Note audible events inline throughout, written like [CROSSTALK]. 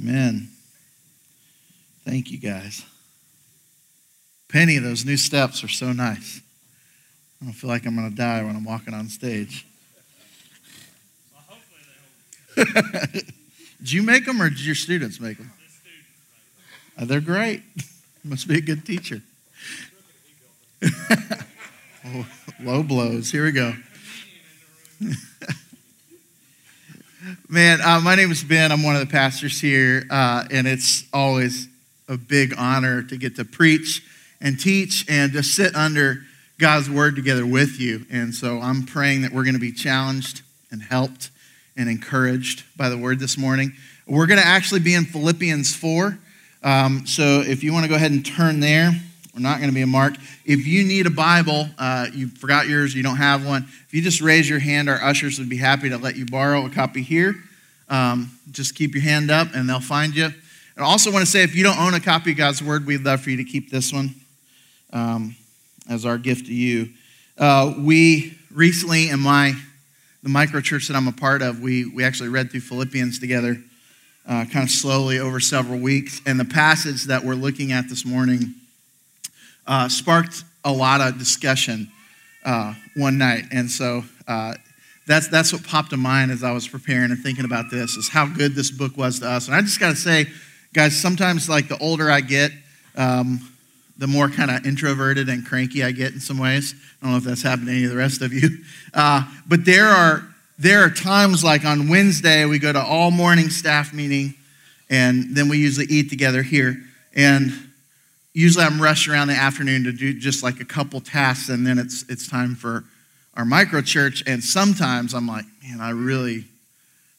Amen. Thank you, guys. Penny, those new steps are so nice. I don't feel like I'm going to die when I'm walking on stage. [LAUGHS] did you make them or did your students make them? Uh, they're great. [LAUGHS] Must be a good teacher. [LAUGHS] oh, low blows. Here we go. Man, uh, my name is Ben. I'm one of the pastors here, uh, and it's always a big honor to get to preach and teach and to sit under God's word together with you. And so I'm praying that we're going to be challenged and helped and encouraged by the word this morning. We're going to actually be in Philippians 4. Um, so if you want to go ahead and turn there, we're not going to be a mark. If you need a Bible, uh, you forgot yours, you don't have one, if you just raise your hand, our ushers would be happy to let you borrow a copy here. Um, just keep your hand up and they'll find you. I also want to say if you don't own a copy of God's Word, we'd love for you to keep this one um, as our gift to you. Uh, we recently, in my the micro church that I'm a part of, we, we actually read through Philippians together uh, kind of slowly over several weeks. And the passage that we're looking at this morning uh, sparked a lot of discussion uh, one night. And so uh, that's, that's what popped to mind as I was preparing and thinking about this is how good this book was to us. And I just got to say, guys, sometimes like the older I get, um, the more kind of introverted and cranky I get in some ways. I don't know if that's happened to any of the rest of you. [LAUGHS] Uh, but there are, there are times like on Wednesday, we go to all morning staff meeting, and then we usually eat together here. And usually I'm rushed around the afternoon to do just like a couple tasks, and then it's it's time for our micro church. And sometimes I'm like, man, I really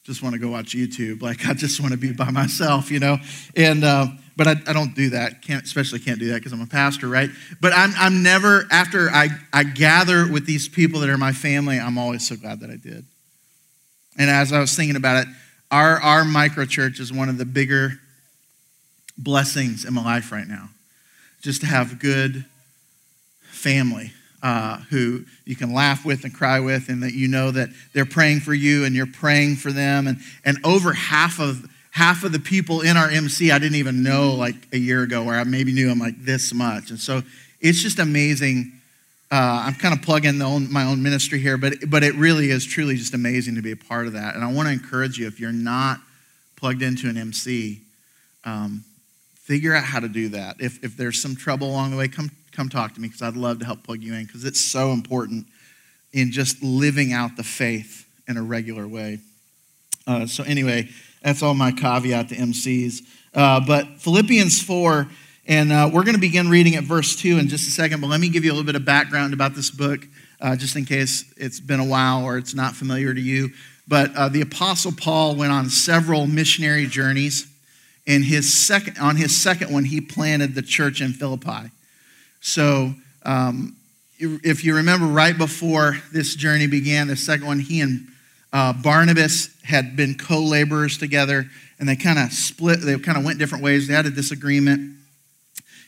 just want to go watch YouTube. Like I just want to be by myself, you know. And uh, but I, I, don't do that. Can't especially can't do that because I'm a pastor, right? But I'm I'm never after I I gather with these people that are my family. I'm always so glad that I did. And as I was thinking about it, our our micro church is one of the bigger blessings in my life right now just to have good family uh, who you can laugh with and cry with, and that you know that they're praying for you and you're praying for them. And, and over half of half of the people in our MC I didn't even know like a year ago, where I maybe knew them like this much. And so it's just amazing. Uh, I'm kind of plugging own, my own ministry here, but, but it really is truly just amazing to be a part of that. And I want to encourage you if you're not plugged into an MC, um, figure out how to do that. If, if there's some trouble along the way, come, come talk to me because I'd love to help plug you in because it's so important in just living out the faith in a regular way. Uh, so, anyway, that's all my caveat to MCs. Uh, but Philippians 4, and uh, we're going to begin reading at verse 2 in just a second, but let me give you a little bit of background about this book, uh, just in case it's been a while or it's not familiar to you. But uh, the Apostle Paul went on several missionary journeys and his second, on his second one, he planted the church in Philippi. So, um, if you remember, right before this journey began, the second one, he and uh, Barnabas had been co laborers together, and they kind of split, they kind of went different ways. They had a disagreement,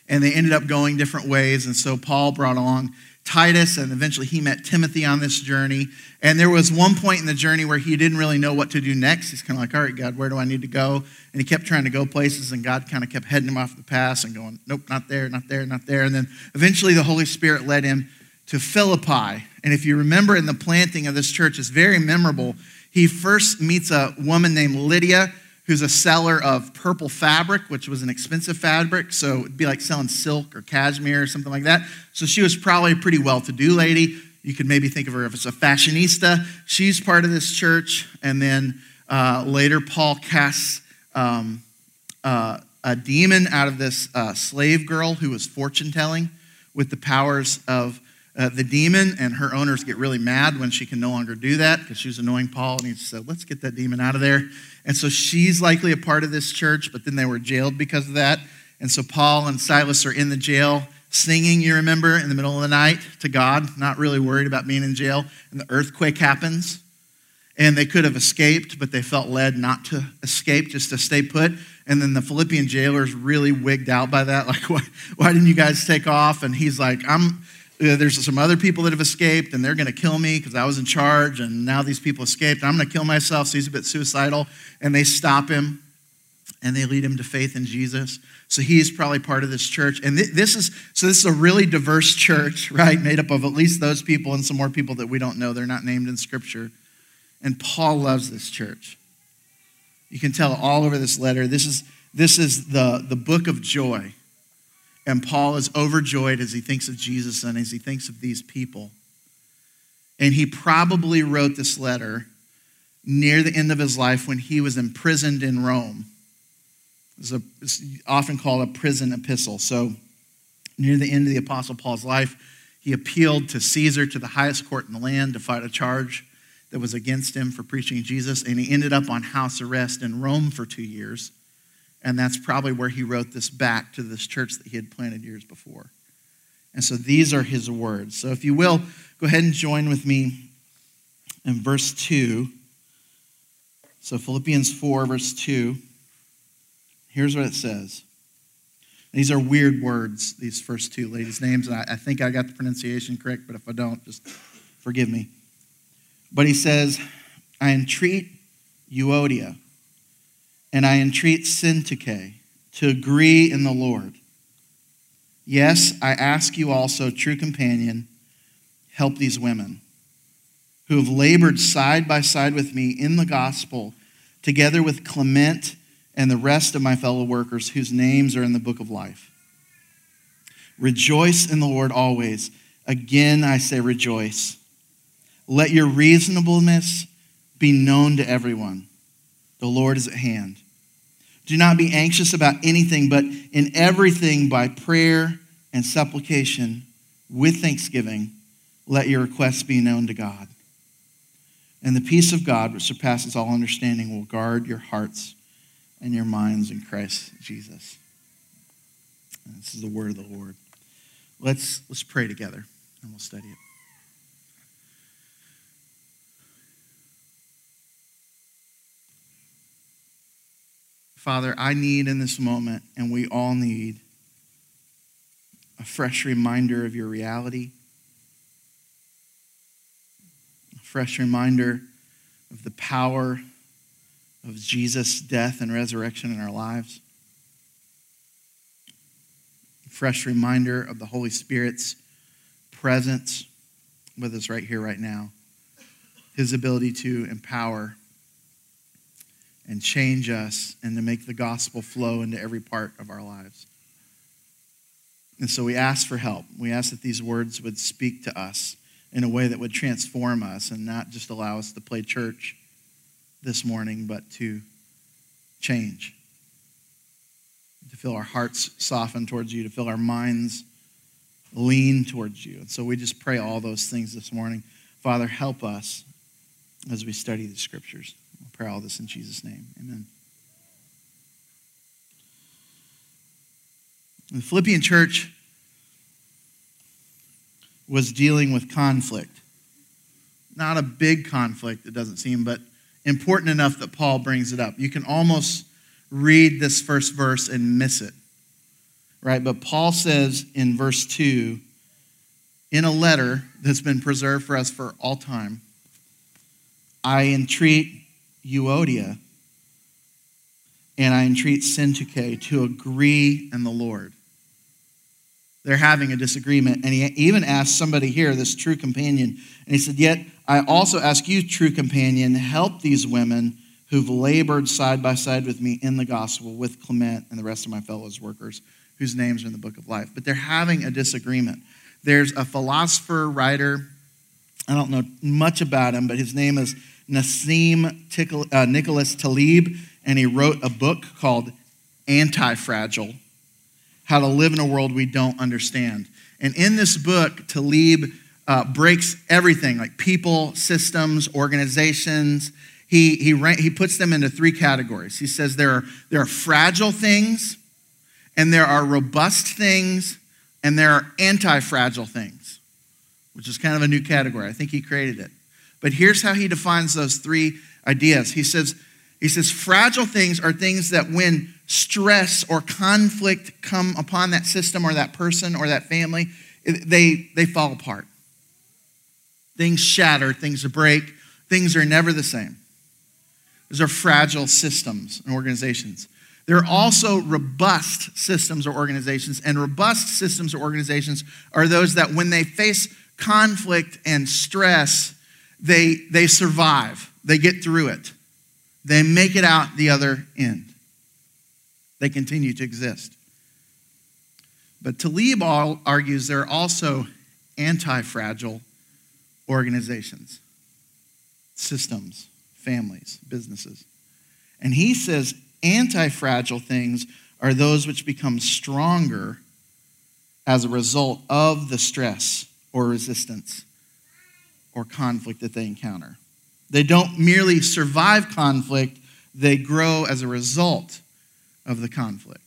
and they ended up going different ways. And so, Paul brought along Titus, and eventually he met Timothy on this journey. And there was one point in the journey where he didn't really know what to do next. He's kind of like, all right, God, where do I need to go? And he kept trying to go places, and God kind of kept heading him off the path and going, nope, not there, not there, not there. And then eventually the Holy Spirit led him to Philippi. And if you remember in the planting of this church, it's very memorable. He first meets a woman named Lydia who's a seller of purple fabric, which was an expensive fabric. So it'd be like selling silk or cashmere or something like that. So she was probably a pretty well to do lady. You could maybe think of her as a fashionista. She's part of this church. And then uh, later, Paul casts um, uh, a demon out of this uh, slave girl who was fortune telling with the powers of uh, the demon, and her owners get really mad when she can no longer do that because she was annoying Paul, and he said, Let's get that demon out of there. And so she's likely a part of this church, but then they were jailed because of that. And so Paul and Silas are in the jail singing, you remember, in the middle of the night to God, not really worried about being in jail. And the earthquake happens. And they could have escaped, but they felt led not to escape, just to stay put. And then the Philippian jailer's really wigged out by that. [LAUGHS] Like, why, why didn't you guys take off? And he's like, I'm, Uh, there's some other people that have escaped and they're going to kill me because I was in charge and now these people escaped. I'm going to kill myself. So he's a bit suicidal. And they stop him and they lead him to faith in Jesus. So he's probably part of this church. And this is so this is a really diverse church, [LAUGHS] right? Made up of at least those people and some more people that we don't know. They're not named in scripture. And Paul loves this church. You can tell all over this letter. This is this is the, the book of joy. And Paul is overjoyed as he thinks of Jesus and as he thinks of these people. And he probably wrote this letter near the end of his life when he was imprisoned in Rome. It's, a, it's often called a prison epistle. So, near the end of the Apostle Paul's life, he appealed to Caesar, to the highest court in the land, to fight a charge that was against him for preaching Jesus. And he ended up on house arrest in Rome for two years. And that's probably where he wrote this back to this church that he had planted years before. And so these are his words. So if you will, go ahead and join with me in verse 2. So Philippians 4, verse 2. Here's what it says. These are weird words, these first two ladies' names, and I, I think I got the pronunciation correct, but if I don't, just forgive me. But he says, I entreat Euodia and I entreat Syntyche to agree in the Lord. Yes, I ask you also, true companion, help these women who have labored side by side with me in the gospel, together with Clement and the rest of my fellow workers whose names are in the book of life. Rejoice in the Lord always. Again, I say rejoice. Let your reasonableness be known to everyone. The Lord is at hand. Do not be anxious about anything, but in everything by prayer and supplication with thanksgiving, let your requests be known to God. And the peace of God, which surpasses all understanding, will guard your hearts and your minds in Christ Jesus. And this is the word of the Lord. Let's, let's pray together and we'll study it. Father, I need in this moment, and we all need, a fresh reminder of your reality, a fresh reminder of the power of Jesus' death and resurrection in our lives, a fresh reminder of the Holy Spirit's presence with us right here, right now, his ability to empower and change us and to make the gospel flow into every part of our lives. And so we ask for help. We ask that these words would speak to us in a way that would transform us and not just allow us to play church this morning, but to change. To feel our hearts soften towards you, to feel our minds lean towards you. And so we just pray all those things this morning. Father, help us as we study the scriptures. Pray all this in Jesus' name. Amen. The Philippian church was dealing with conflict. Not a big conflict, it doesn't seem, but important enough that Paul brings it up. You can almost read this first verse and miss it, right? But Paul says in verse 2 in a letter that's been preserved for us for all time I entreat Euodia, and I entreat Syntyche to agree in the Lord. They're having a disagreement, and he even asked somebody here, this true companion, and he said, Yet I also ask you, true companion, help these women who've labored side by side with me in the gospel with Clement and the rest of my fellows workers whose names are in the book of life. But they're having a disagreement. There's a philosopher, writer, I don't know much about him, but his name is Nassim uh, Nicholas Taleb, and he wrote a book called Anti Fragile How to Live in a World We Don't Understand. And in this book, Taleb uh, breaks everything like people, systems, organizations. He, he, he puts them into three categories. He says there are, there are fragile things, and there are robust things, and there are anti fragile things, which is kind of a new category. I think he created it. But here's how he defines those three ideas. He says, he says, fragile things are things that when stress or conflict come upon that system or that person or that family, they, they fall apart. Things shatter, things break, things are never the same. Those are fragile systems and organizations. There are also robust systems or organizations, and robust systems or organizations are those that when they face conflict and stress, they, they survive, they get through it, they make it out the other end. They continue to exist. But Taleb argues there are also anti fragile organizations, systems, families, businesses. And he says anti fragile things are those which become stronger as a result of the stress or resistance or conflict that they encounter. They don't merely survive conflict, they grow as a result of the conflict.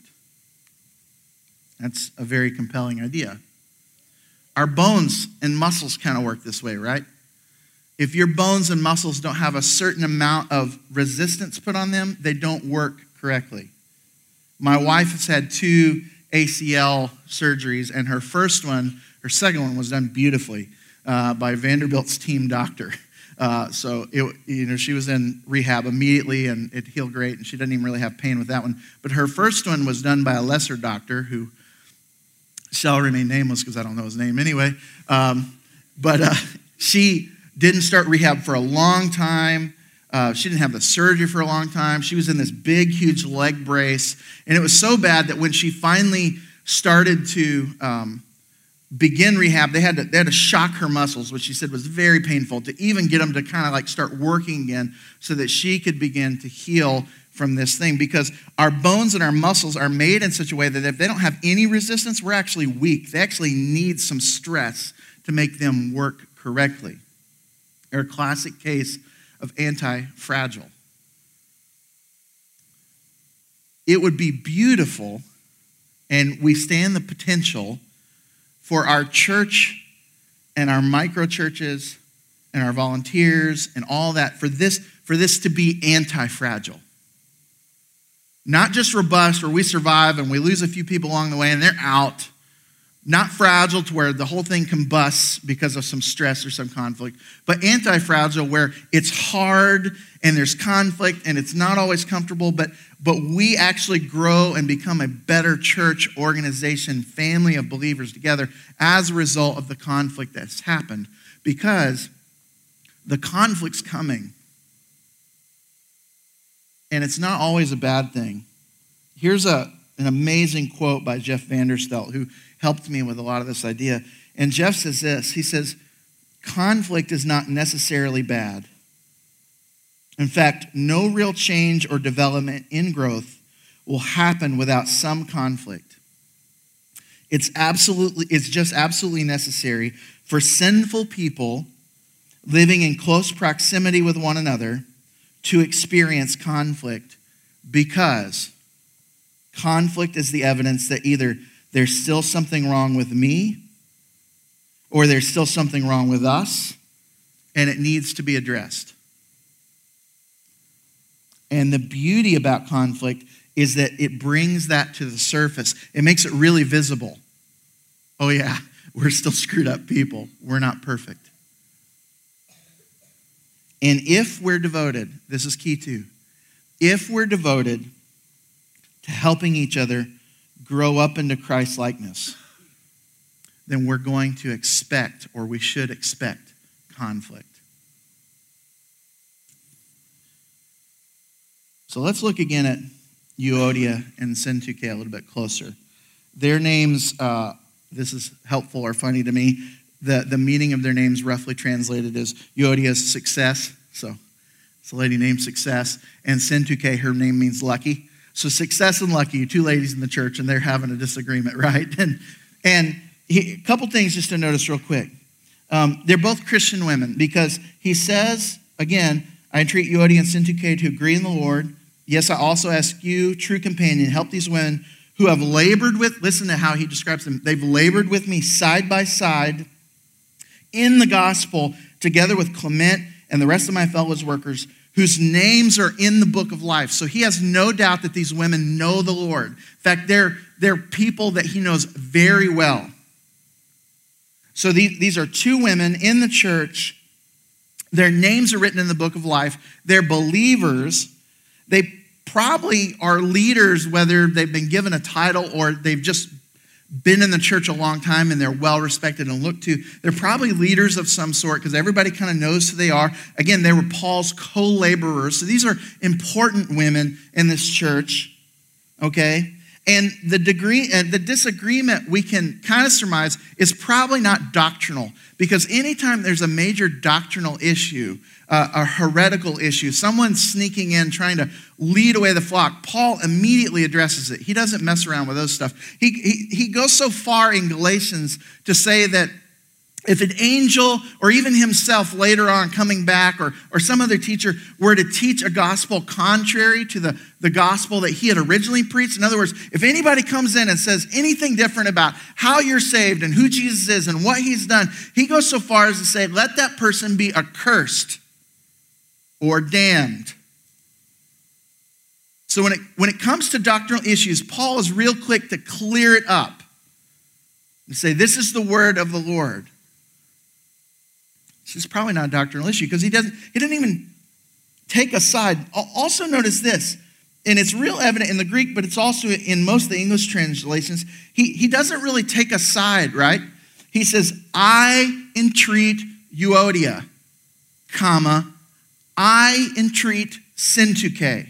That's a very compelling idea. Our bones and muscles kind of work this way, right? If your bones and muscles don't have a certain amount of resistance put on them, they don't work correctly. My wife has had two ACL surgeries, and her first one, her second one, was done beautifully uh, by Vanderbilt's team doctor. Uh, so it, you know she was in rehab immediately, and it healed great, and she didn't even really have pain with that one. But her first one was done by a lesser doctor who shall remain nameless because I don't know his name anyway. Um, but uh, she didn't start rehab for a long time. Uh, she didn't have the surgery for a long time. She was in this big, huge leg brace. And it was so bad that when she finally started to um, begin rehab, they had, to, they had to shock her muscles, which she said was very painful, to even get them to kind of like start working again so that she could begin to heal from this thing. Because our bones and our muscles are made in such a way that if they don't have any resistance, we're actually weak. They actually need some stress to make them work correctly. They're a classic case of anti fragile. It would be beautiful, and we stand the potential for our church and our micro churches and our volunteers and all that for this, for this to be anti fragile. Not just robust, where we survive and we lose a few people along the way and they're out not fragile to where the whole thing combusts because of some stress or some conflict, but anti fragile where it's hard and there's conflict and it's not always comfortable, but, but we actually grow and become a better church organization, family of believers together as a result of the conflict that's happened because the conflict's coming. And it's not always a bad thing. Here's a, an amazing quote by Jeff Vanderstelt, who helped me with a lot of this idea. And Jeff says this he says, conflict is not necessarily bad. In fact, no real change or development in growth will happen without some conflict. It's absolutely it's just absolutely necessary for sinful people living in close proximity with one another to experience conflict because conflict is the evidence that either there's still something wrong with me, or there's still something wrong with us, and it needs to be addressed. And the beauty about conflict is that it brings that to the surface, it makes it really visible. Oh, yeah, [LAUGHS] we're still screwed up people, we're not perfect. And if we're devoted, this is key too, if we're devoted to helping each other grow up into Christ likeness, then we're going to expect, or we should expect, conflict. So let's look again at Euodia and Syntyche a little bit closer. Their names, uh, this is helpful or funny to me. The, the meaning of their names, roughly translated, is Euodia's success. So it's a lady named Success. And Syntyche, her name means lucky. So success and lucky, two ladies in the church, and they're having a disagreement, [LAUGHS] right? And and he, a couple things just to notice real quick. Um, they're both Christian women because he says again, I entreat Euodia, Syntyche, to agree in the Lord. Yes, I also ask you, true companion, help these women who have labored with. Listen to how he describes them. They've labored with me side by side in the gospel, together with Clement and the rest of my fellow workers whose names are in the book of life. So he has no doubt that these women know the Lord. In fact, they're, they're people that he knows very well. So these, these are two women in the church. Their names are written in the book of life. They're believers. They probably are leaders, whether they've been given a title or they've just been in the church a long time and they're well respected and looked to. They're probably leaders of some sort because everybody kind of knows who they are. Again, they were Paul's co laborers. So these are important women in this church, okay? And the degree and the disagreement we can kind of surmise is probably not doctrinal because anytime there's a major doctrinal issue, a heretical issue, someone sneaking in trying to lead away the flock, Paul immediately addresses it. He doesn't mess around with those stuff. He, he, he goes so far in Galatians to say that if an angel or even himself later on coming back or, or some other teacher were to teach a gospel contrary to the, the gospel that he had originally preached, in other words, if anybody comes in and says anything different about how you're saved and who Jesus is and what he's done, he goes so far as to say, let that person be accursed or damned. So when it, when it comes to doctrinal issues, Paul is real quick to clear it up and say, this is the word of the Lord. This is probably not a doctrinal issue because he doesn't, he didn't even take a side. Also, notice this, and it's real evident in the Greek, but it's also in most of the English translations. He, he doesn't really take a side, right? He says, I entreat Euodia, comma, I entreat Syntyche.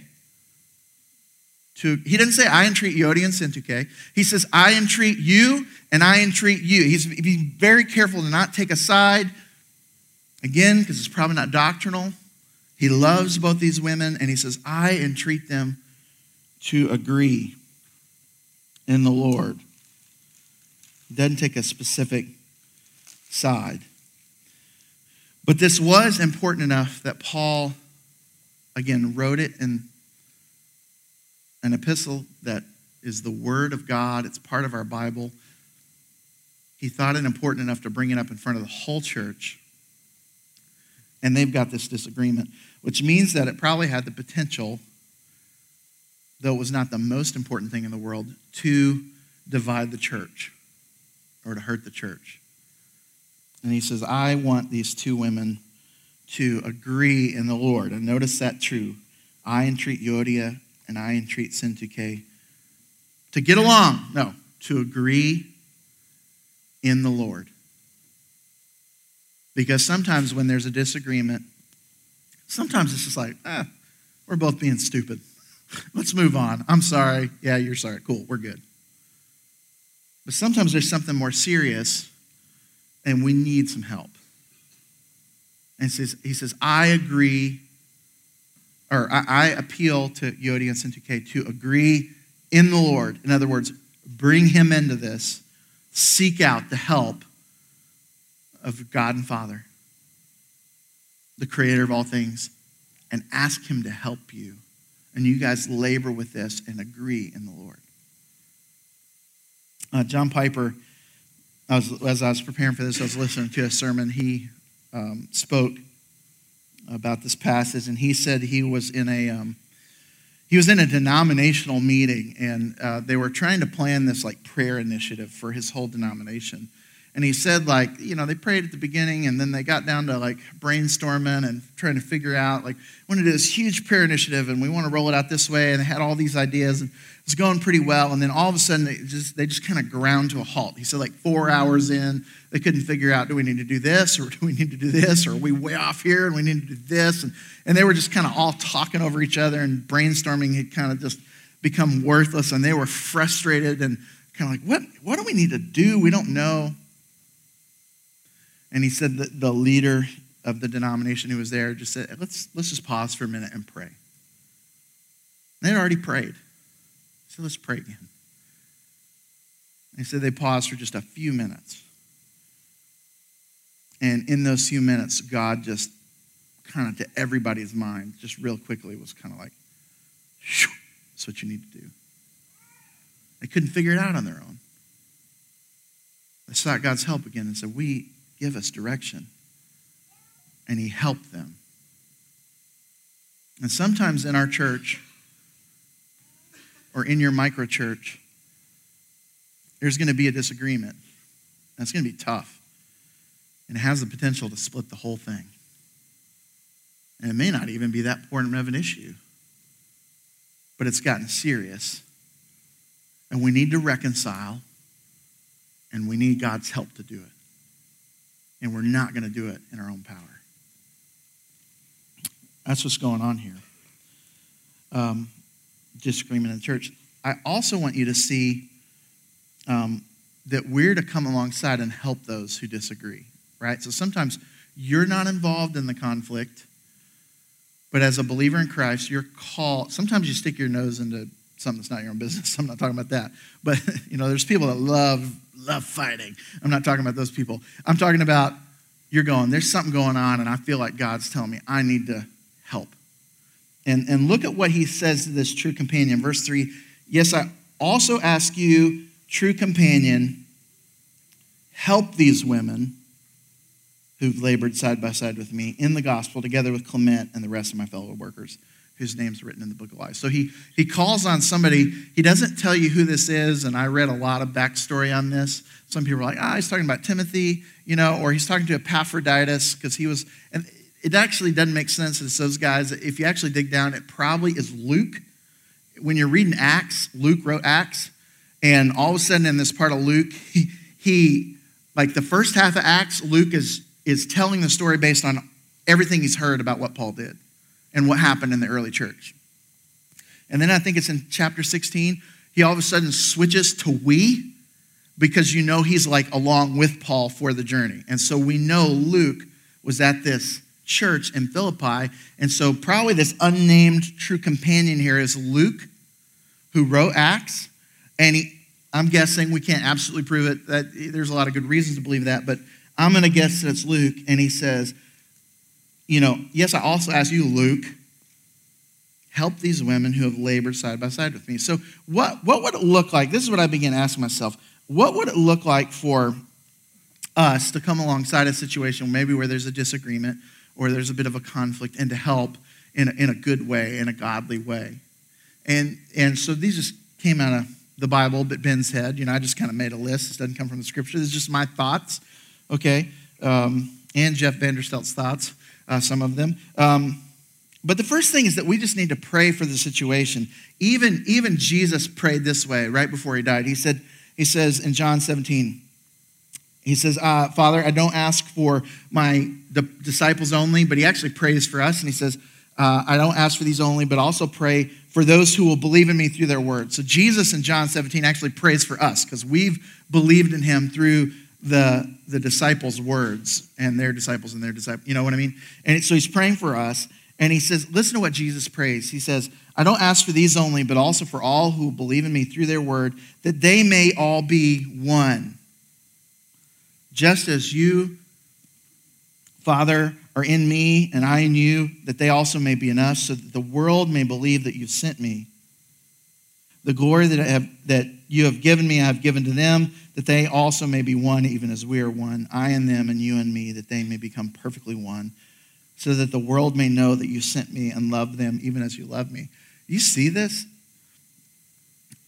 To, he doesn't say, I entreat Euodia and Syntyche. He says, I entreat you and I entreat you. He's being very careful to not take a side Again, because it's probably not doctrinal, he loves both these women and he says, I entreat them to agree in the Lord. Doesn't take a specific side. But this was important enough that Paul, again, wrote it in an epistle that is the Word of God, it's part of our Bible. He thought it important enough to bring it up in front of the whole church and they've got this disagreement, which means that it probably had the potential, though it was not the most important thing in the world, to divide the church or to hurt the church. And he says, I want these two women to agree in the Lord. And notice that true. I entreat Euodia and I entreat Syntyche to get along. No, to agree in the Lord. Because sometimes when there's a disagreement, sometimes it's just like, ah, we're both being stupid. [LAUGHS] Let's move on. I'm sorry. Yeah, you're sorry. Cool, we're good. But sometimes there's something more serious and we need some help. And says, he says, I agree, or I, I appeal to Euodia and Syntyche to agree in the Lord. In other words, bring him into this, seek out the help of God and Father, the creator of all things, and ask Him to help you. And you guys labor with this and agree in the Lord. Uh, John Piper, Was, as I was preparing for this, I was listening to a sermon. He um, spoke about this passage, and he said he was in a um, he was in a denominational meeting, and uh, they were trying to plan this like prayer initiative for his whole denomination and he said like you know they prayed at the beginning and then they got down to like brainstorming and trying to figure out like we want to do this huge prayer initiative and we want to roll it out this way and they had all these ideas and it was going pretty well. And then all of a sudden they just they just kind of ground to a halt. He said like four hours in they couldn't figure out do we need to do this or [LAUGHS] do we need to do this or are we way off here and we need to do this? And, and they were just kind of all talking over each other and brainstorming. Had kind of just become worthless and they were frustrated and kind of like what what do we need to do? We don't know. And he said that the leader of the denomination who was there just said, let's, let's just pause for a minute and pray. They had already prayed. Let's pray again. They said they paused for just a few minutes. And in those few minutes, God just kind of to everybody's mind, just real quickly, was kind of like, that's what you need to do. They couldn't figure it out on their own. They sought God's help again and said, We give us direction. And he helped them. And sometimes in our church or in your micro church, there's going to be a disagreement. And it's going to be tough. And it has the potential to split the whole thing. And it may not even be that important of an issue. but it's gotten serious. And we need to reconcile, and we need God's help to do it. And we're not going to do it in our own power. That's what's going on here. Um, disagreement in the church. I also want you to see um, that we're to come alongside and help those who disagree, right? So sometimes you're not involved in the conflict, but as a believer in Christ, you're called. Sometimes you stick your nose into something that's not your own business. [LAUGHS] I'm not talking about that. But, [LAUGHS] you know, there's people that love, love fighting. I'm not talking about those people. I'm talking about you're going, there's something going on, and I feel like God's telling me I need to. And, and look at what he says to this true companion. Verse 3 Yes, I also ask you, true companion, help these women who've labored side by side with me in the gospel, together with Clement and the rest of my fellow workers whose name's are written in the book of life. So he, he calls on somebody. He doesn't tell you who this is, and I read a lot of backstory on this. Some people are like, ah, he's talking about Timothy, you know, or he's talking to Epaphroditus because he was, and it actually doesn't make sense. It's those guys. If you actually dig down, it probably is Luke. When you're reading Acts, Luke wrote Acts, and all of a sudden in this part of Luke, [LAUGHS] he, he like the first half of Acts, Luke is is telling the story based on everything he's heard about what Paul did and what happened in the early church. And then I think it's in chapter 16, he all of a sudden switches to we because you know he's like along with Paul for the journey. And so we know Luke was at this church in Philippi. And so probably this unnamed true companion here is Luke, who wrote Acts. And he, I'm guessing, we can't absolutely prove it, that there's a lot of good reasons to believe that, but I'm going to guess that it's Luke. And he says, you know, yes, I also ask you, Luke, help these women who have labored side by side with me. So, what, what would it look like? This is what I began asking myself. What would it look like for us to come alongside a situation maybe where there's a disagreement or there's a bit of a conflict and to help in a, in a good way, in a godly way? And, and so these just came out of the Bible, but Ben's head. You know, I just kind of made a list. This doesn't come from the scripture. This is just my thoughts, okay? Um, and Jeff Vanderstelt's thoughts uh, some of them. Um, but the first thing is that we just need to pray for the situation. Even, even Jesus prayed this way right before he died. He said, he says in John 17, he says, uh, Father, I don't ask for my disciples only, but he actually prays for us. And he says, uh, I don't ask for these only, but also pray for those who will believe in me through their word. So Jesus in John 17 actually prays for us because we've believed in him through the, the disciples' words and their disciples and their disciples. You know what I mean? And so he's praying for us. And he says, listen to what Jesus prays. He says, I don't ask for these only, but also for all who believe in me through their word, that they may all be one. Just as you, Father, are in me and I in you, that they also may be in us, so that the world may believe that you've sent me. The glory that, have, that you have given me, I have given to them, that they also may be one, even as we are one, I and them, and you and me, that they may become perfectly one, so that the world may know that you sent me and loved them, even as you love me. You see this?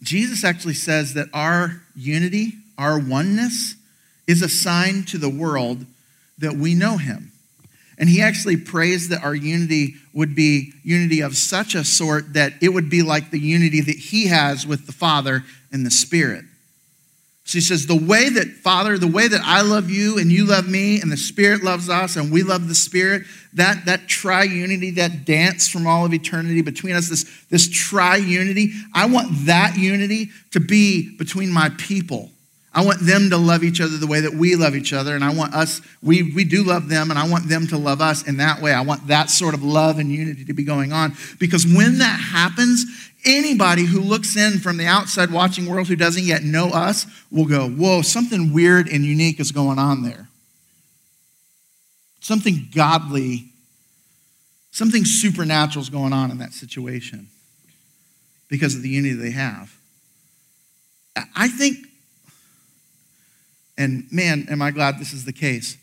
Jesus actually says that our unity, our oneness, is a sign to the world that we know him. And he actually prays that our unity would be unity of such a sort that it would be like the unity that he has with the Father and the Spirit. She says, The way that, Father, the way that I love you and you love me and the Spirit loves us and we love the Spirit, that, that triunity, that dance from all of eternity between us, this, this triunity, I want that unity to be between my people. I want them to love each other the way that we love each other. And I want us, we, we do love them, and I want them to love us in that way. I want that sort of love and unity to be going on. Because when that happens, Anybody who looks in from the outside watching world who doesn't yet know us will go, Whoa, something weird and unique is going on there. Something godly, something supernatural is going on in that situation because of the unity they have. I think, and man, am I glad this is the case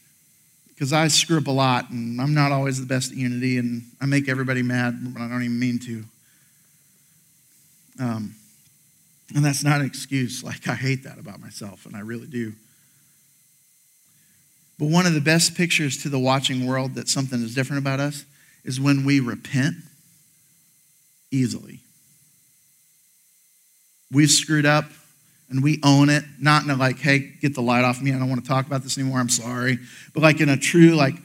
because I screw up a lot and I'm not always the best at unity and I make everybody mad, but I don't even mean to. Um, and that's not an excuse. Like, I hate that about myself, and I really do. But one of the best pictures to the watching world that something is different about us is when we repent easily. we've screwed up and we own it, not in a like, hey, get the light off me, I don't want to talk about this anymore, I'm sorry, but like in a true, like,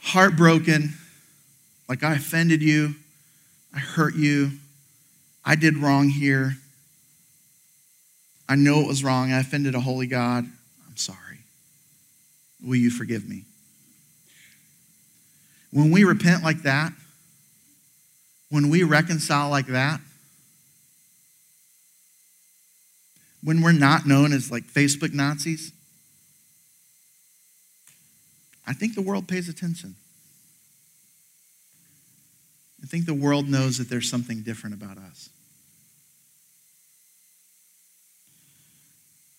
heartbroken, like I offended you, I hurt you, I did wrong here. I know it was wrong. I offended a holy God. I'm sorry. Will you forgive me? When we repent like that, when we reconcile like that, when we're not known as like Facebook Nazis, I think the world pays attention. I think the world knows that there's something different about us.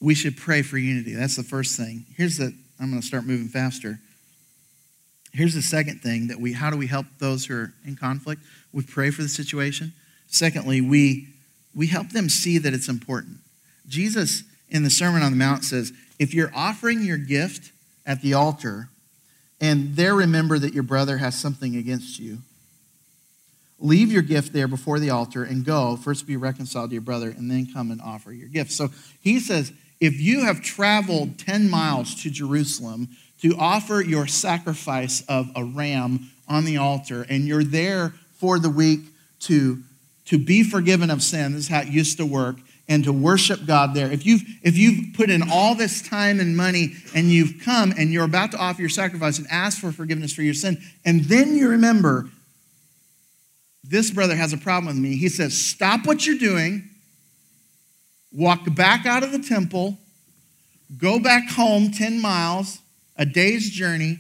We should pray for unity. That's the first thing. Here's the, I'm going to start moving faster. Here's the second thing that we, how do we help those who are in conflict? We pray for the situation. Secondly, we, we help them see that it's important. Jesus in the Sermon on the Mount says, if you're offering your gift at the altar and there remember that your brother has something against you, leave your gift there before the altar and go, first be reconciled to your brother, and then come and offer your gift. So he says, if you have traveled 10 miles to Jerusalem to offer your sacrifice of a ram on the altar, and you're there for the week to, to be forgiven of sin, this is how it used to work, and to worship God there. If you've, if you've put in all this time and money and you've come and you're about to offer your sacrifice and ask for forgiveness for your sin, and then you remember, this brother has a problem with me, he says, Stop what you're doing, walk back out of the temple, go back home 10 miles, a day's journey,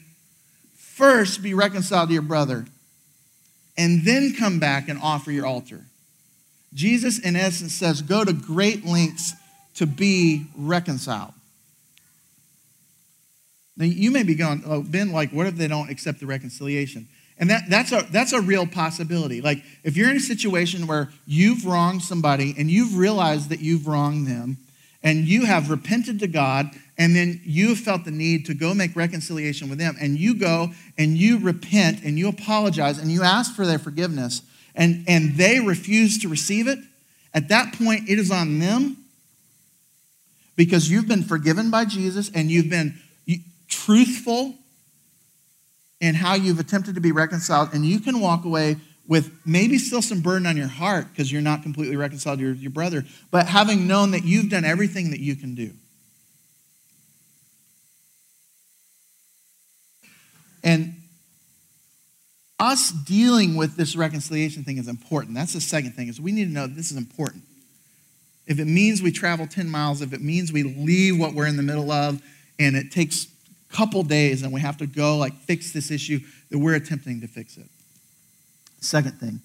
first be reconciled to your brother, and then come back and offer your altar. Jesus, in essence, says, go to great lengths to be reconciled. Now, you may be going, oh, Ben, like, what if they don't accept the reconciliation? And that, that's, a, that's a real possibility. Like, if you're in a situation where you've wronged somebody and you've realized that you've wronged them, and you have repented to God, and then you have felt the need to go make reconciliation with them, and you go and you repent and you apologize and you ask for their forgiveness, and, and they refuse to receive it, at that point, it is on them because you've been forgiven by Jesus and you've been truthful in how you've attempted to be reconciled, and you can walk away with maybe still some burden on your heart because you're not completely reconciled to your, your brother, but having known that you've done everything that you can do. And us dealing with this reconciliation thing is important. That's the second thing is we need to know this is important. If it means we travel 10 miles, if it means we leave what we're in the middle of and it takes a couple days and we have to go like fix this issue, that we're attempting to fix it. Second thing.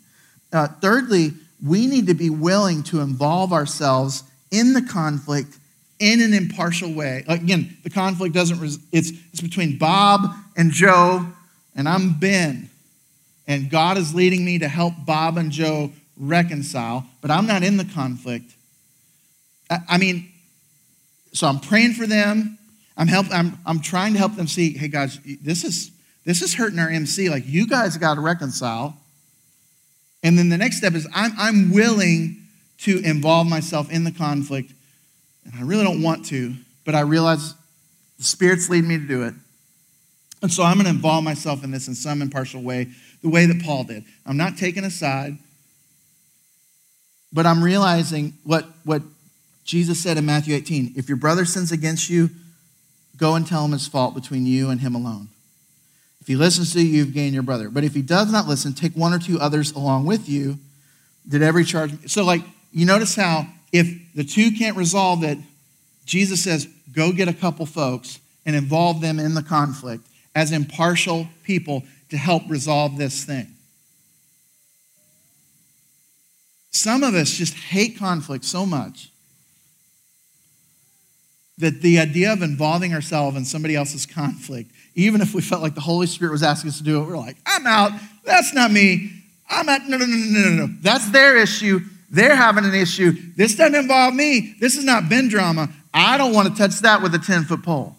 Uh, thirdly, we need to be willing to involve ourselves in the conflict in an impartial way. Again, the conflict doesn't, res- it's, it's between Bob and Joe, and I'm Ben. And God is leading me to help Bob and Joe reconcile, but I'm not in the conflict. I, I mean, so I'm praying for them. I'm, help, I'm, I'm trying to help them see, hey, guys, this is, this is hurting our MC. Like, you guys got to reconcile. And then the next step is I'm, I'm willing to involve myself in the conflict. And I really don't want to, but I realize the Spirit's leading me to do it. And so I'm going to involve myself in this in some impartial way, the way that Paul did. I'm not taking a side, but I'm realizing what, what Jesus said in Matthew 18 if your brother sins against you, go and tell him his fault between you and him alone. If he listens to you, you've gained your brother. But if he does not listen, take one or two others along with you. Did every charge. So, like, you notice how if the two can't resolve it, Jesus says, go get a couple folks and involve them in the conflict as impartial people to help resolve this thing. Some of us just hate conflict so much that the idea of involving ourselves in somebody else's conflict even if we felt like the Holy Spirit was asking us to do it, we're like, I'm out. That's not me. I'm out. No, no, no, no, no, no. That's their issue. They're having an issue. This doesn't involve me. This is not Ben drama. I don't want to touch that with a 10 foot pole.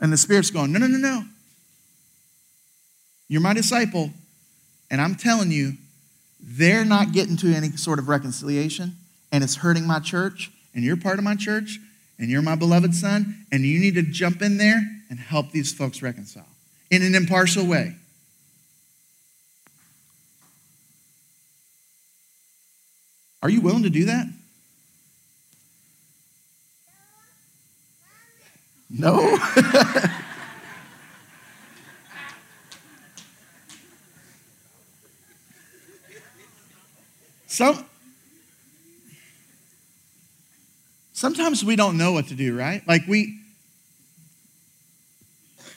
And the Spirit's going, no, no, no, no. You're my disciple. And I'm telling you, they're not getting to any sort of reconciliation and it's hurting my church, and you're part of my church, and you're my beloved son, and you need to jump in there and help these folks reconcile in an impartial way. Are you willing to do that? No? [LAUGHS] Some, sometimes we don't know what to do, right? Like we,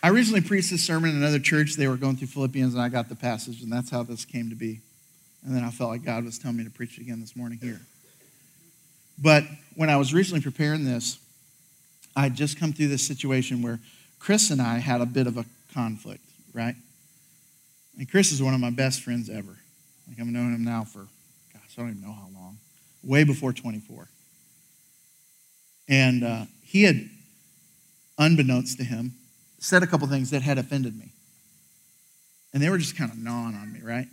I recently preached this sermon in another church. They were going through Philippians, and I got the passage, and that's how this came to be. And then I felt like God was telling me to preach it again this morning here. But when I was recently preparing this, I had just come through this situation where Chris and I had a bit of a conflict, right? And Chris is one of my best friends ever. Like I've known him now for I don't even know how long, way before 24. And uh, he had, unbeknownst to him, said a couple things that had offended me. And they were just kind of gnawing on me, right?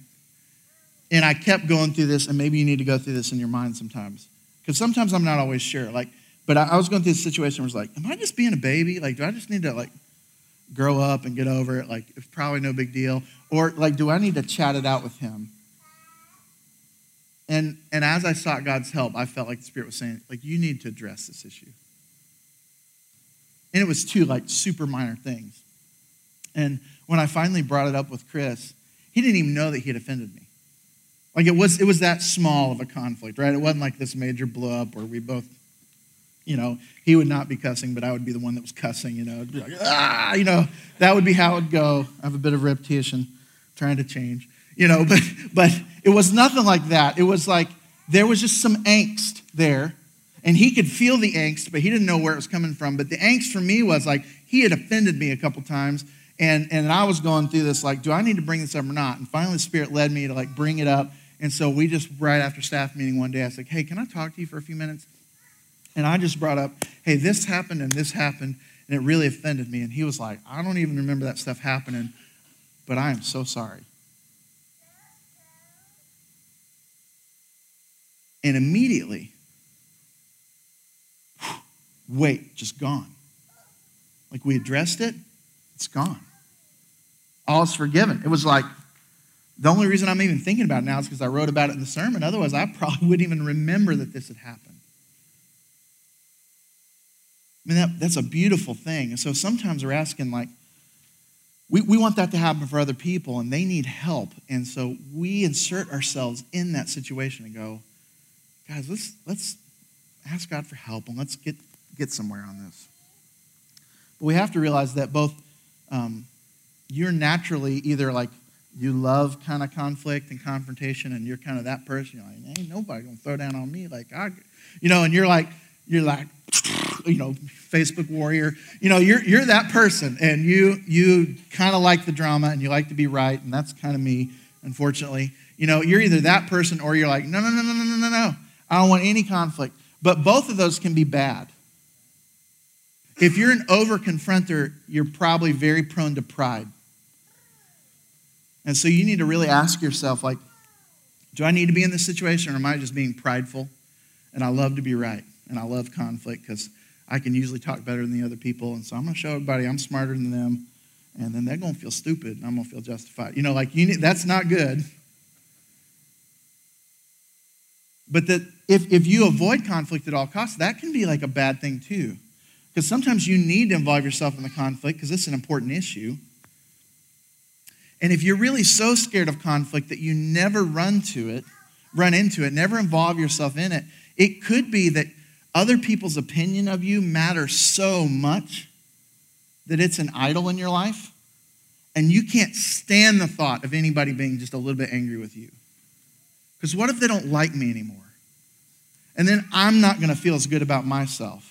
And I kept going through this, and maybe you need to go through this in your mind sometimes. Because sometimes I'm not always sure. Like, but I, I was going through this situation where I was like, am I just being a baby? Like, do I just need to like grow up and get over it? Like, it's probably no big deal. Or like, do I need to chat it out with him? And, and as I sought God's help, I felt like the Spirit was saying, like, you need to address this issue. And it was two, like, super minor things. And when I finally brought it up with Chris, he didn't even know that he had offended me. Like, it was, it was that small of a conflict, right? It wasn't like this major blow up where we both, you know, he would not be cussing, but I would be the one that was cussing, you know. Like, ah, you know, that would be how it would go. I have a bit of reputation trying to change you know, [LAUGHS] but, but it was nothing like that. It was like there was just some angst there. And he could feel the angst, but he didn't know where it was coming from. But the angst for me was like he had offended me a couple times. And, and I was going through this, like, do I need to bring this up or not? And finally, the Spirit led me to like bring it up. And so we just, right after staff meeting one day, I was like, hey, can I talk to you for a few minutes? And I just brought up, hey, this happened and this happened, and it really offended me. And he was like, I don't even remember that stuff happening, but I am so sorry. And immediately, weight just gone. Like we addressed it, it's gone. All is forgiven. It was like the only reason I'm even thinking about it now is because I wrote about it in the sermon. Otherwise, I [LAUGHS] probably wouldn't even remember that this had happened. I mean, that, that's a beautiful thing. And so sometimes we're asking, like, we, we want that to happen for other people and they need help. And so we insert ourselves in that situation and go, guys, let's, let's ask God for help and let's get, get somewhere on this. But we have to realize that both um, you're naturally either like you love kind of conflict and confrontation and you're kind of that person. You're like, ain't nobody to throw down on me. Like, I, you know, and you're like, you're like, [SNIFFS] you know, Facebook warrior. You know, you're, you're that person and you, you kind of like the drama and you like to be right. And that's kind of me, unfortunately. You know, you're either that person or you're like, no, no, no, no, no, no, no, no. I don't want any conflict. But both of those can be bad. If you're an over confronter, you're probably very prone to pride. And so you need to really ask yourself, like, do I need to be in this situation or am I just being prideful? And I love to be right. And I love conflict because I can usually talk better than the other people. And so I'm going to show everybody I'm smarter than them. And then they're going to feel stupid and I'm going to feel justified. You know, like, you need, that's not good. But that if, if you avoid conflict at all costs, that can be like a bad thing too. Because sometimes you need to involve yourself in the conflict because it's an important issue. And if you're really so scared of conflict that you never run to it, run into it, never involve yourself in it, it could be that other people's opinion of you matters so much that it's an idol in your life, and you can't stand the thought of anybody being just a little bit angry with you. Because what if they don't like me anymore? And then I'm not going to feel as good about myself.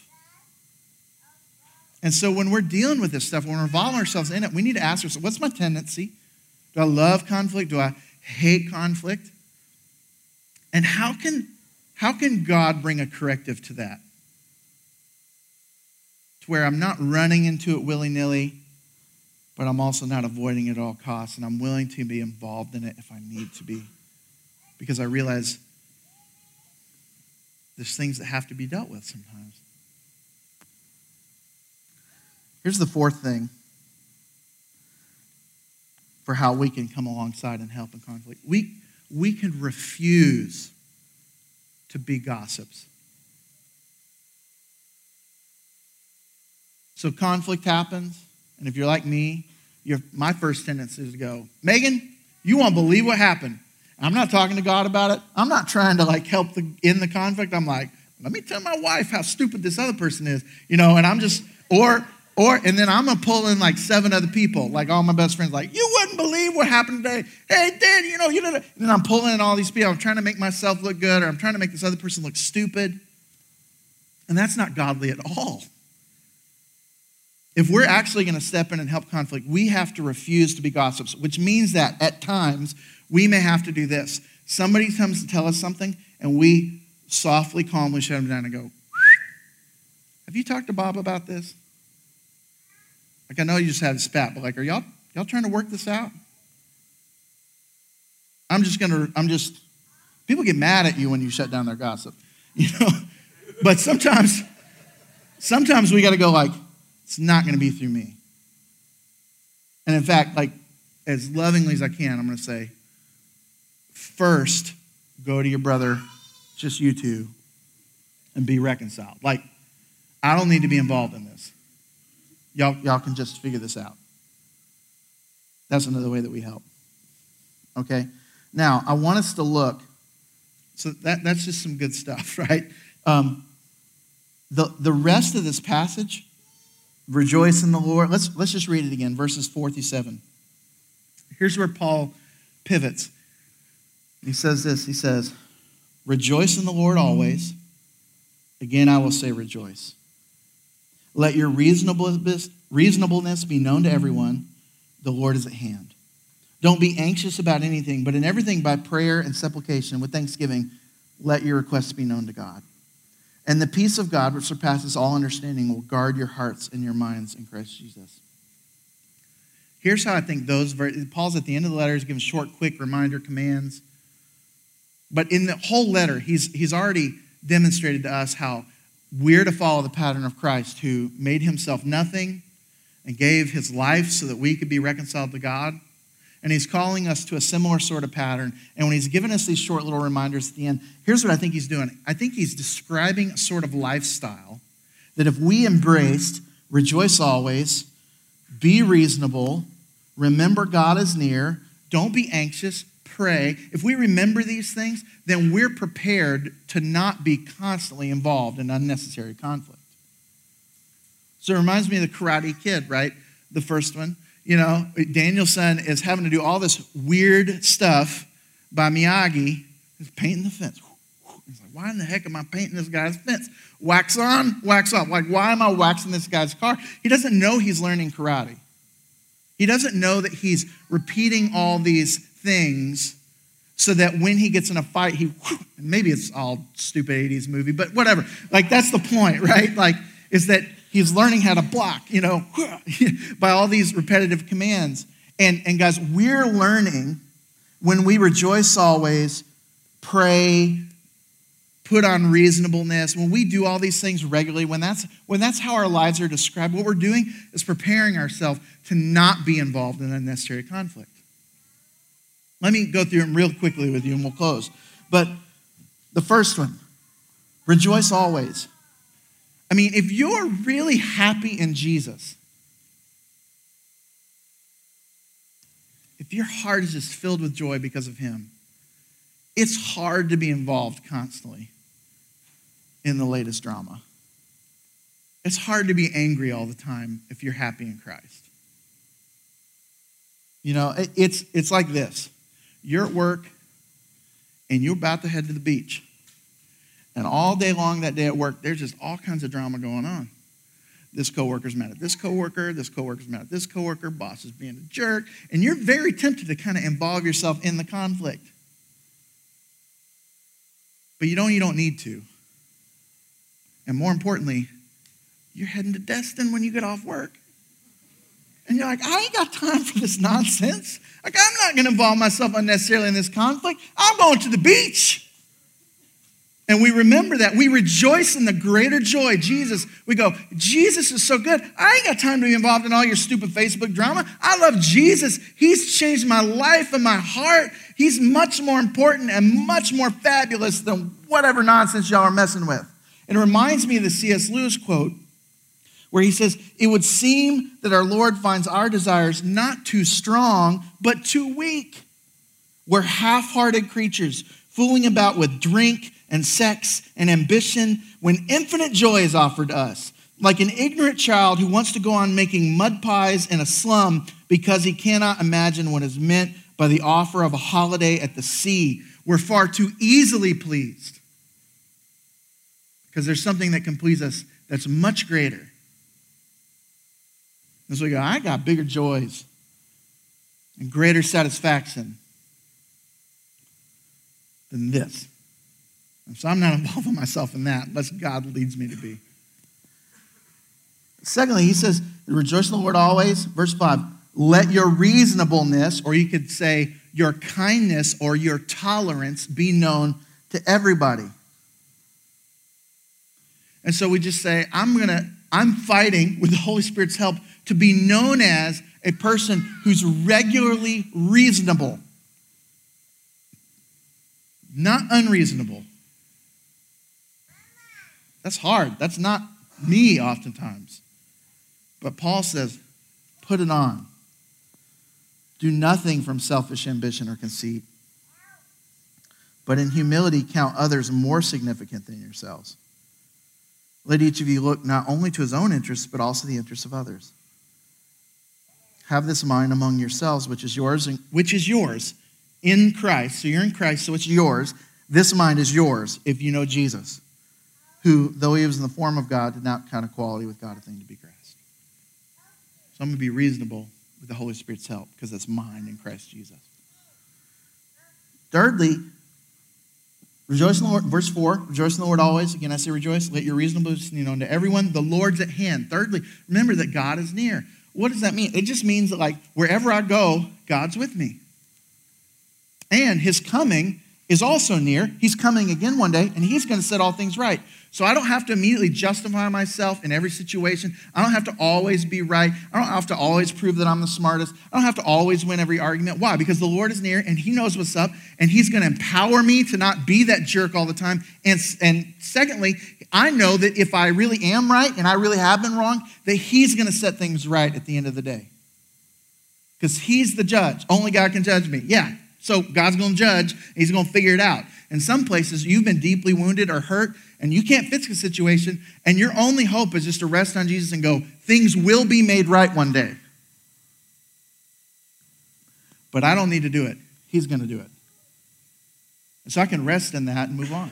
And so when we're dealing with this stuff, when we're involving ourselves in it, we need to ask ourselves what's my tendency? Do I love conflict? Do I hate conflict? And how can, how can God bring a corrective to that? To where I'm not running into it willy nilly, but I'm also not avoiding it at all costs, and I'm willing to be involved in it if I need to be because I realize there's things that have to be dealt with sometimes. Here's the fourth thing for how we can come alongside and help in conflict. We, we can refuse to be gossips. So conflict happens, and if you're like me, your, my first tendency is to go, Megan, you won't believe what happened. I'm not talking to God about it. I'm not trying to like help the, in the conflict. I'm like, let me tell my wife how stupid this other person is, you know, and I'm just, or or, and then I'm gonna pull in like seven other people, like all my best friends, like, you wouldn't believe what happened today. Hey, Dan, you know, you know. And then I'm pulling in all these people. I'm trying to make myself look good, or I'm trying to make this other person look stupid. And that's not godly at all. If we're actually gonna step in and help conflict, we have to refuse to be gossips, which means that at times we may have to do this. Somebody comes to tell us something, and we softly, calmly shut them down and go, Have you talked to Bob about this? Like I know you just had a spat, but like, are y'all y'all trying to work this out? I'm just gonna, I'm just, people get mad at you when you shut down their gossip, [LAUGHS] you know? but sometimes, sometimes we gotta go like, it's not gonna be through me. And in fact, like, as lovingly as I can, I'm gonna say, first, go to your brother, just you two, and be reconciled. Like, I don't need to be involved in this. Y'all, y'all can just figure this out. That's another way that we help. Okay? Now, I want us to look. So that, that's just some good stuff, [LAUGHS] right? Um, the, the rest of this passage, rejoice in the Lord. Let's, let's just read it again, verses 4 through 7. Here's where Paul pivots. He says this He says, Rejoice in the Lord always. Again, I will say rejoice. Let your reasonableness, reasonableness be known to everyone. The Lord is at hand. Don't be anxious about anything, but in everything by prayer and supplication with thanksgiving, let your requests be known to God. And the peace of God, which surpasses all understanding, will guard your hearts and your minds in Christ Jesus. Here's how I think those, Paul's at the end of the letter, he's giving short, quick reminder commands. But in the whole letter, he's, he's already demonstrated to us how we're to follow the pattern of Christ who made himself nothing and gave his life so that we could be reconciled to God. And he's calling us to a similar sort of pattern. And when he's given us these short little reminders at the end, here's what I think he's doing I think he's describing a sort of lifestyle that if we embraced, rejoice always, be reasonable, remember God is near, don't be anxious, pray, if we remember these things, then we're prepared to not be constantly involved in unnecessary conflict. So it reminds me of the Karate Kid, right? The first one. You know, Daniel-san is having to do all this weird stuff by Miyagi. He's painting the fence. He's like, why in the heck am I painting this guy's fence? Wax on, wax off. Like, why am I waxing this guy's car? He doesn't know he's learning karate. He doesn't know that he's repeating all these things so that when he gets in a fight, he maybe it's all stupid 80s movie, but whatever. Like that's the point, right? Like, is that he's learning how to block, you know, [LAUGHS] by all these repetitive commands. And, and guys, we're learning when we rejoice always, pray, put on reasonableness, when we do all these things regularly, when that's, when that's how our lives are described, what we're doing is preparing ourselves to not be involved in unnecessary conflict. Let me go through them real quickly with you and we'll close. But the first one rejoice always. I mean, if you're really happy in Jesus, if your heart is just filled with joy because of Him, it's hard to be involved constantly in the latest drama. It's hard to be angry all the time if you're happy in Christ. You know, it's, it's like this you're at work and you're about to head to the beach. And all day long that day at work, there's just all kinds of drama going on. This coworker's mad at this coworker, this coworker's mad at this coworker, boss is being a jerk, and you're very tempted to kind of involve yourself in the conflict. But you know you don't need to. And more importantly, you're heading to Destin when you get off work. And you're like, I ain't got time for this nonsense. Like, I'm not going to involve myself unnecessarily in this conflict. I'm going to the beach. And we remember that. We rejoice in the greater joy. Jesus, we go, Jesus is so good. I ain't got time to be involved in all your stupid Facebook drama. I love Jesus. He's changed my life and my heart. He's much more important and much more fabulous than whatever nonsense y'all are messing with. It reminds me of the C.S. Lewis quote where he says, It would seem that our Lord finds our desires not too strong, but too weak. We're half hearted creatures fooling about with drink and sex and ambition when infinite joy is offered to us. Like an ignorant child who wants to go on making mud pies in a slum because he cannot imagine what is meant by the offer of a holiday at the sea. We're far too easily pleased because there's something that can please us that's much greater. And so we go, I got bigger joys and greater satisfaction than this. So I'm not [LAUGHS] involving myself in that unless God leads me to be. Secondly, he says, rejoice in the Lord always. Verse 5, let your reasonableness, or you could say your kindness or your tolerance, be known to everybody. And so we just say, I'm gonna, I'm fighting with the Holy Spirit's help to be known as a person who's regularly reasonable, not unreasonable. That's hard. That's not me oftentimes. But Paul says, put it on. Do nothing from selfish ambition or conceit, but in humility count others more significant than yourselves. Let each of you look not only to his own interests, but also the interests of others. Have this mind among yourselves, which is yours, which is yours in Christ. So you're in Christ, so it's yours. This mind is yours if you know Jesus who, though he was in the form of God, did not count equality with God a thing to be grasped. So I'm going to be reasonable with the Holy Spirit's help because that's mine in Christ Jesus. Thirdly, rejoice in the Lord. Verse 4, rejoice in the Lord always. Again, I say rejoice. Let your reasonableness be known to everyone. The Lord's at hand. Thirdly, remember that God is near. What does that mean? It just means that, like, wherever I go, God's with me. And his coming is also near. He's coming again one day, and he's going to set all things right. So I don't have to immediately justify myself in every situation. I don't have to always be right. I don't have to always prove that I'm the smartest. I don't have to always win every argument. Why? Because the Lord is near and He knows what's up, and He's going to empower me to not be that jerk all the time. And, and secondly, I know that if I really am right and I really have been wrong, that He's going to set things right at the end of the day. Because He's the judge. Only God can judge me. Yeah. So God's going to judge, He's going to figure it out. In some places, you've been deeply wounded or hurt, and you can't fix the situation, and your only hope is just to rest on Jesus and go, things will be made right one day. But I don't need to do it. He's going to do it. So I can rest in that and move on.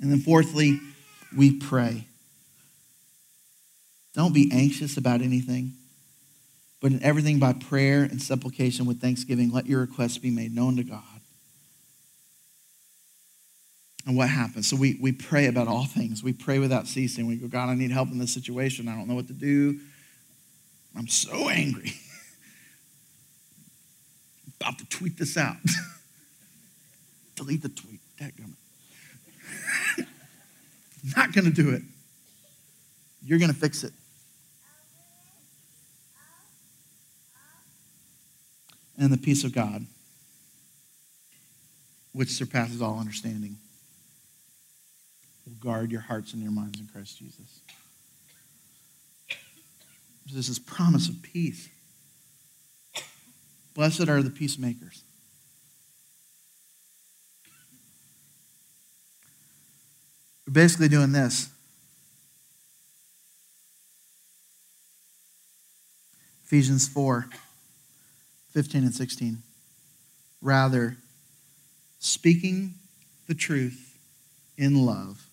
And then, fourthly, we pray. Don't be anxious about anything, but in everything by prayer and supplication with thanksgiving, let your requests be made known to God. And what happens? So we, we pray about all things. We pray without ceasing. We go, God, I need help in this situation. I don't know what to do. I'm so angry. [LAUGHS] about to tweet this out. [LAUGHS] Delete the tweet. [LAUGHS] Not going to do it. You're going to fix it. And the peace of God, which surpasses all understanding will guard your hearts and your minds in Christ Jesus. This is promise of peace. Blessed are the peacemakers. We're basically doing this. Ephesians 4 15 and 16. Rather, speaking the truth in love,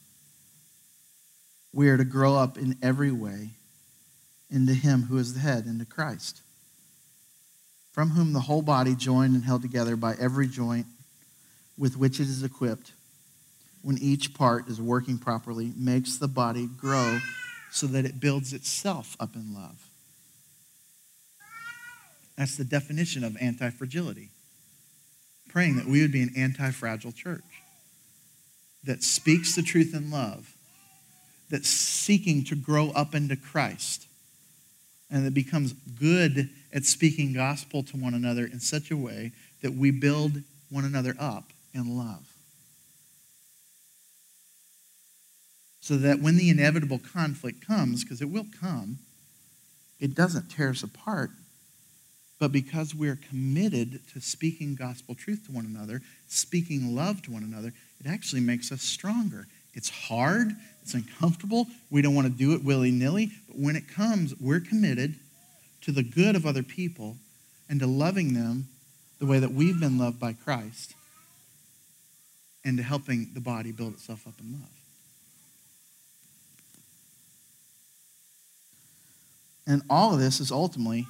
we are to grow up in every way into Him who is the head, into Christ, from whom the whole body, joined and held together by every joint with which it is equipped, when each part is working properly, makes the body grow so that it builds itself up in love. That's the definition of anti fragility. Praying that we would be an anti fragile church that speaks the truth in love, that's seeking to grow up into Christ, and that becomes good at speaking gospel to one another in such a way that we build one another up in love. So that when the inevitable conflict comes, because it will come, it doesn't tear us apart, but because we're committed to speaking gospel truth to one another, speaking love to one another, it actually makes us stronger. It's hard, it's uncomfortable, we don't want to do it willy nilly, but when it comes, we're committed to the good of other people and to loving them the way that we've been loved by Christ and to helping the body build itself up in love. And all of this is ultimately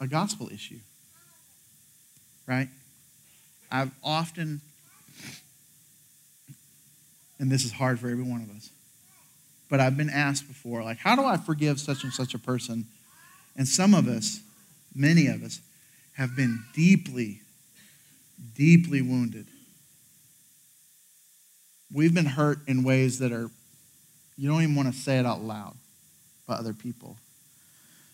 a gospel issue. Right? I've often, and this is hard for every one of us, but I've been asked before, like, how do I forgive such and such a person? And some of us, many of us, have been deeply, deeply wounded. We've been hurt in ways that are, you don't even want to say it out loud by other people.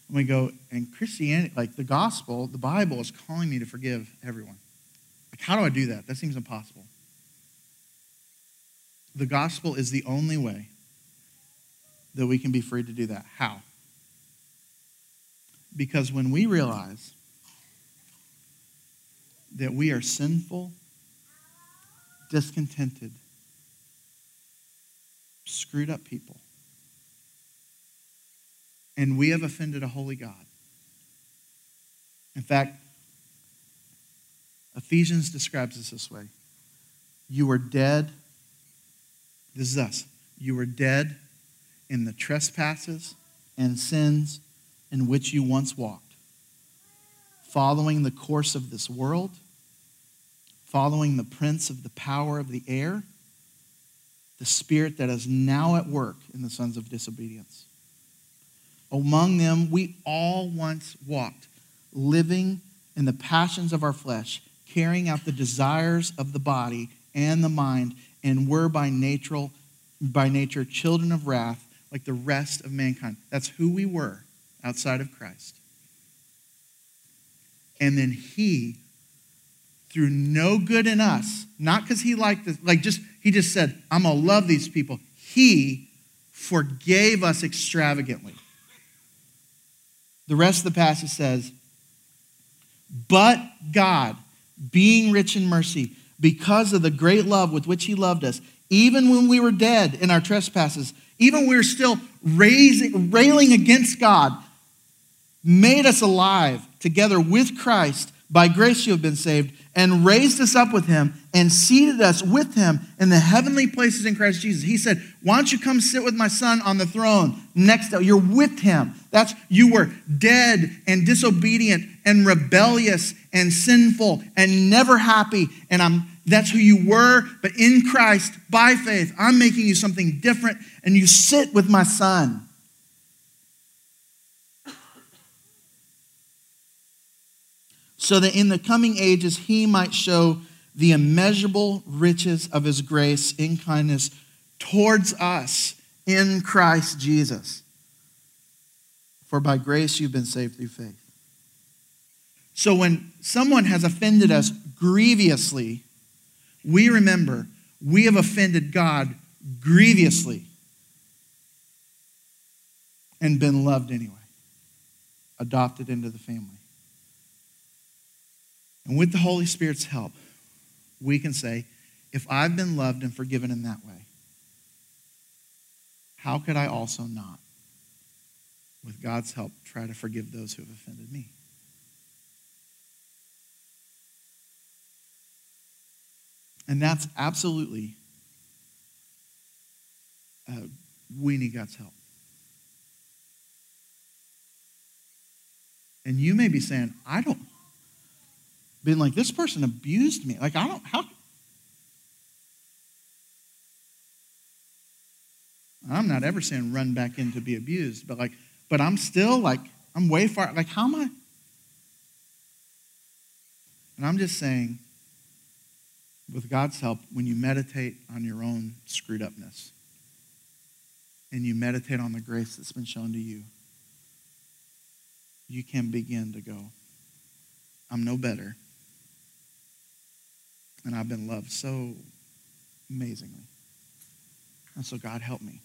And we go, and Christianity, like the gospel, the Bible is calling me to forgive everyone. Like, how do I do that? That seems impossible. The gospel is the only way that we can be free to do that. How? Because when we realize that we are sinful, discontented, screwed up people, and we have offended a holy God. In fact, Ephesians describes this this way You were dead. This is us. You were dead in the trespasses and sins in which you once walked, following the course of this world, following the prince of the power of the air, the spirit that is now at work in the sons of disobedience among them, we all once walked, living in the passions of our flesh, carrying out the desires of the body and the mind, and were by nature, by nature children of wrath like the rest of mankind. That's who we were outside of Christ. And then he, through no good in us, not because he liked this, like just, he just said, I'm going to love these people. He forgave us extravagantly. The rest of the passage says, But God, being rich in mercy, because of the great love with which He loved us, even when we were dead in our trespasses, even we were still raising, railing against God, made us alive together with Christ. By grace you have been saved, and raised us up with him and seated us with him in the heavenly places in Christ Jesus. He said, Why don't you come sit with my son on the throne next to you're with him. That's you were dead and disobedient and rebellious and sinful and never happy. And I'm that's who you were, but in Christ, by faith, I'm making you something different, and you sit with my son. so that in the coming ages he might show the immeasurable riches of his grace in kindness towards us in Christ Jesus. For by grace you've been saved through faith. So when someone has offended us grievously, we remember we have offended God grievously and been loved anyway, adopted into the family. And with the Holy Spirit's help, we can say, if I've been loved and forgiven in that way, how could I also not, with God's help, try to forgive those who have offended me? And that's absolutely, uh, we need God's help. And you may be saying, I don't, been like, this person abused me. Like, I don't, how? I'm not ever saying run back in to be abused, but like, but I'm still like, I'm way far. Like, how am I? And I'm just saying, with God's help, when you meditate on your own screwed upness and you meditate on the grace that's been shown to you, you can begin to go, I'm no better. And I've been loved so amazingly. And so, God, help me.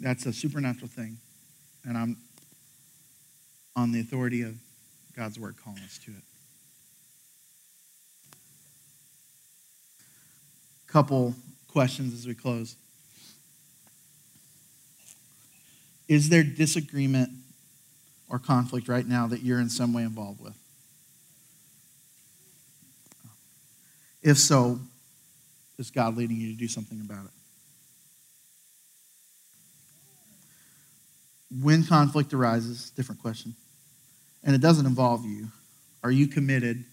That's a supernatural thing. And I'm on the authority of God's word calling us to it. Couple questions as we close. Is there disagreement or conflict right now that you're in some way involved with? If so, is God leading you to do something about it? When conflict arises, different question, and it doesn't involve you, are you committed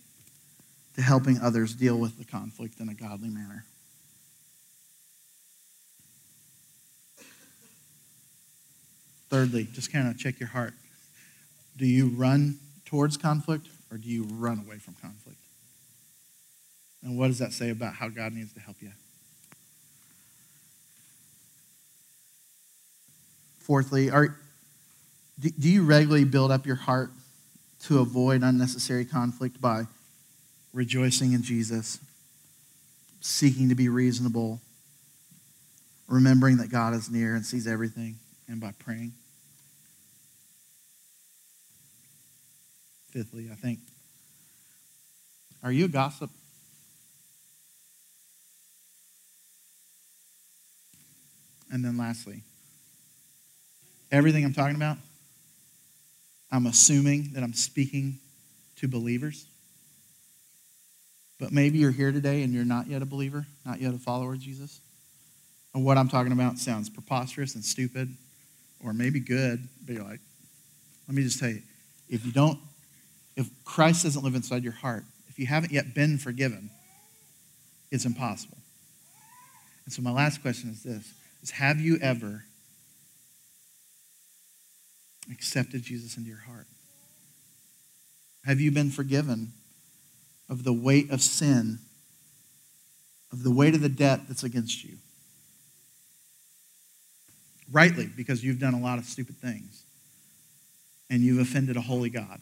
to helping others deal with the conflict in a godly manner? Thirdly, just kind of check your heart. Do you run towards conflict or do you run away from conflict? And what does that say about how God needs to help you? Fourthly, are, do, do you regularly build up your heart to avoid unnecessary conflict by rejoicing in Jesus, seeking to be reasonable, remembering that God is near and sees everything, and by praying? Fifthly, I think, are you a gossip? And then lastly, everything I'm talking about, I'm assuming that I'm speaking to believers. But maybe you're here today and you're not yet a believer, not yet a follower of Jesus. And what I'm talking about sounds preposterous and stupid, or maybe good, but you're like, let me just tell you, if you don't, if Christ doesn't live inside your heart, if you haven't yet been forgiven, it's impossible. And so my last question is this is have you ever accepted Jesus into your heart? Have you been forgiven of the weight of sin, of the weight of the debt that's against you? Rightly, because you've done a lot of stupid things and you've offended a holy God.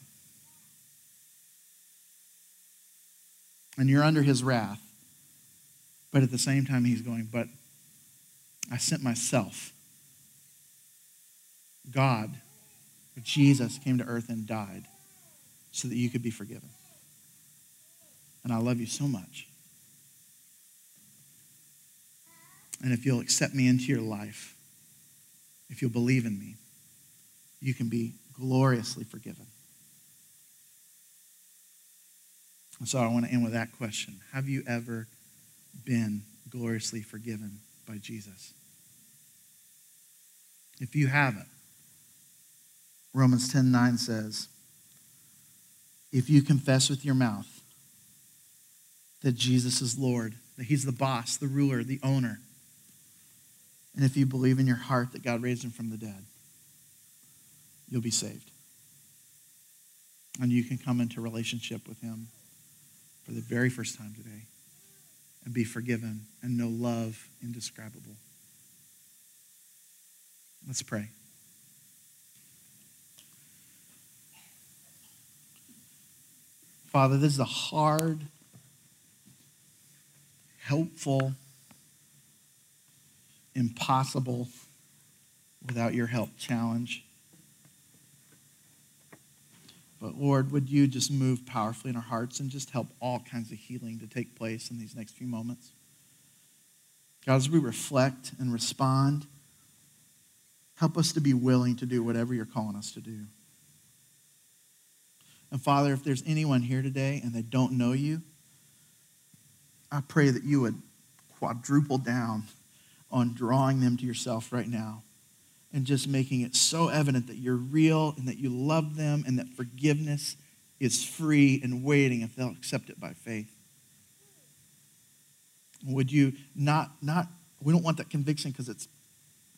And you're under his wrath. But at the same time, he's going, But I sent myself. God, Jesus, came to earth and died so that you could be forgiven. And I love you so much. And if you'll accept me into your life, if you'll believe in me, you can be gloriously forgiven. And so I want to end with that question Have you ever been gloriously forgiven by Jesus? If you haven't, Romans 10 9 says, If you confess with your mouth that Jesus is Lord, that He's the boss, the ruler, the owner, and if you believe in your heart that God raised Him from the dead, you'll be saved. And you can come into relationship with Him for the very first time today and be forgiven and know love indescribable. Let's pray. Father, this is a hard, helpful, impossible, without your help challenge. But Lord, would you just move powerfully in our hearts and just help all kinds of healing to take place in these next few moments? God, as we reflect and respond, Help us to be willing to do whatever you're calling us to do. And Father, if there's anyone here today and they don't know you, I pray that you would quadruple down on drawing them to yourself right now and just making it so evident that you're real and that you love them and that forgiveness is free and waiting if they'll accept it by faith. Would you not, not We don't want that conviction because it's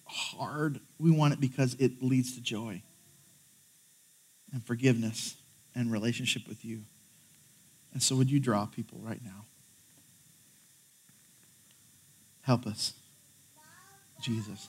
hard. We want it because it leads to joy and forgiveness and relationship with you. And so, would you draw people right now? Help us. Jesus.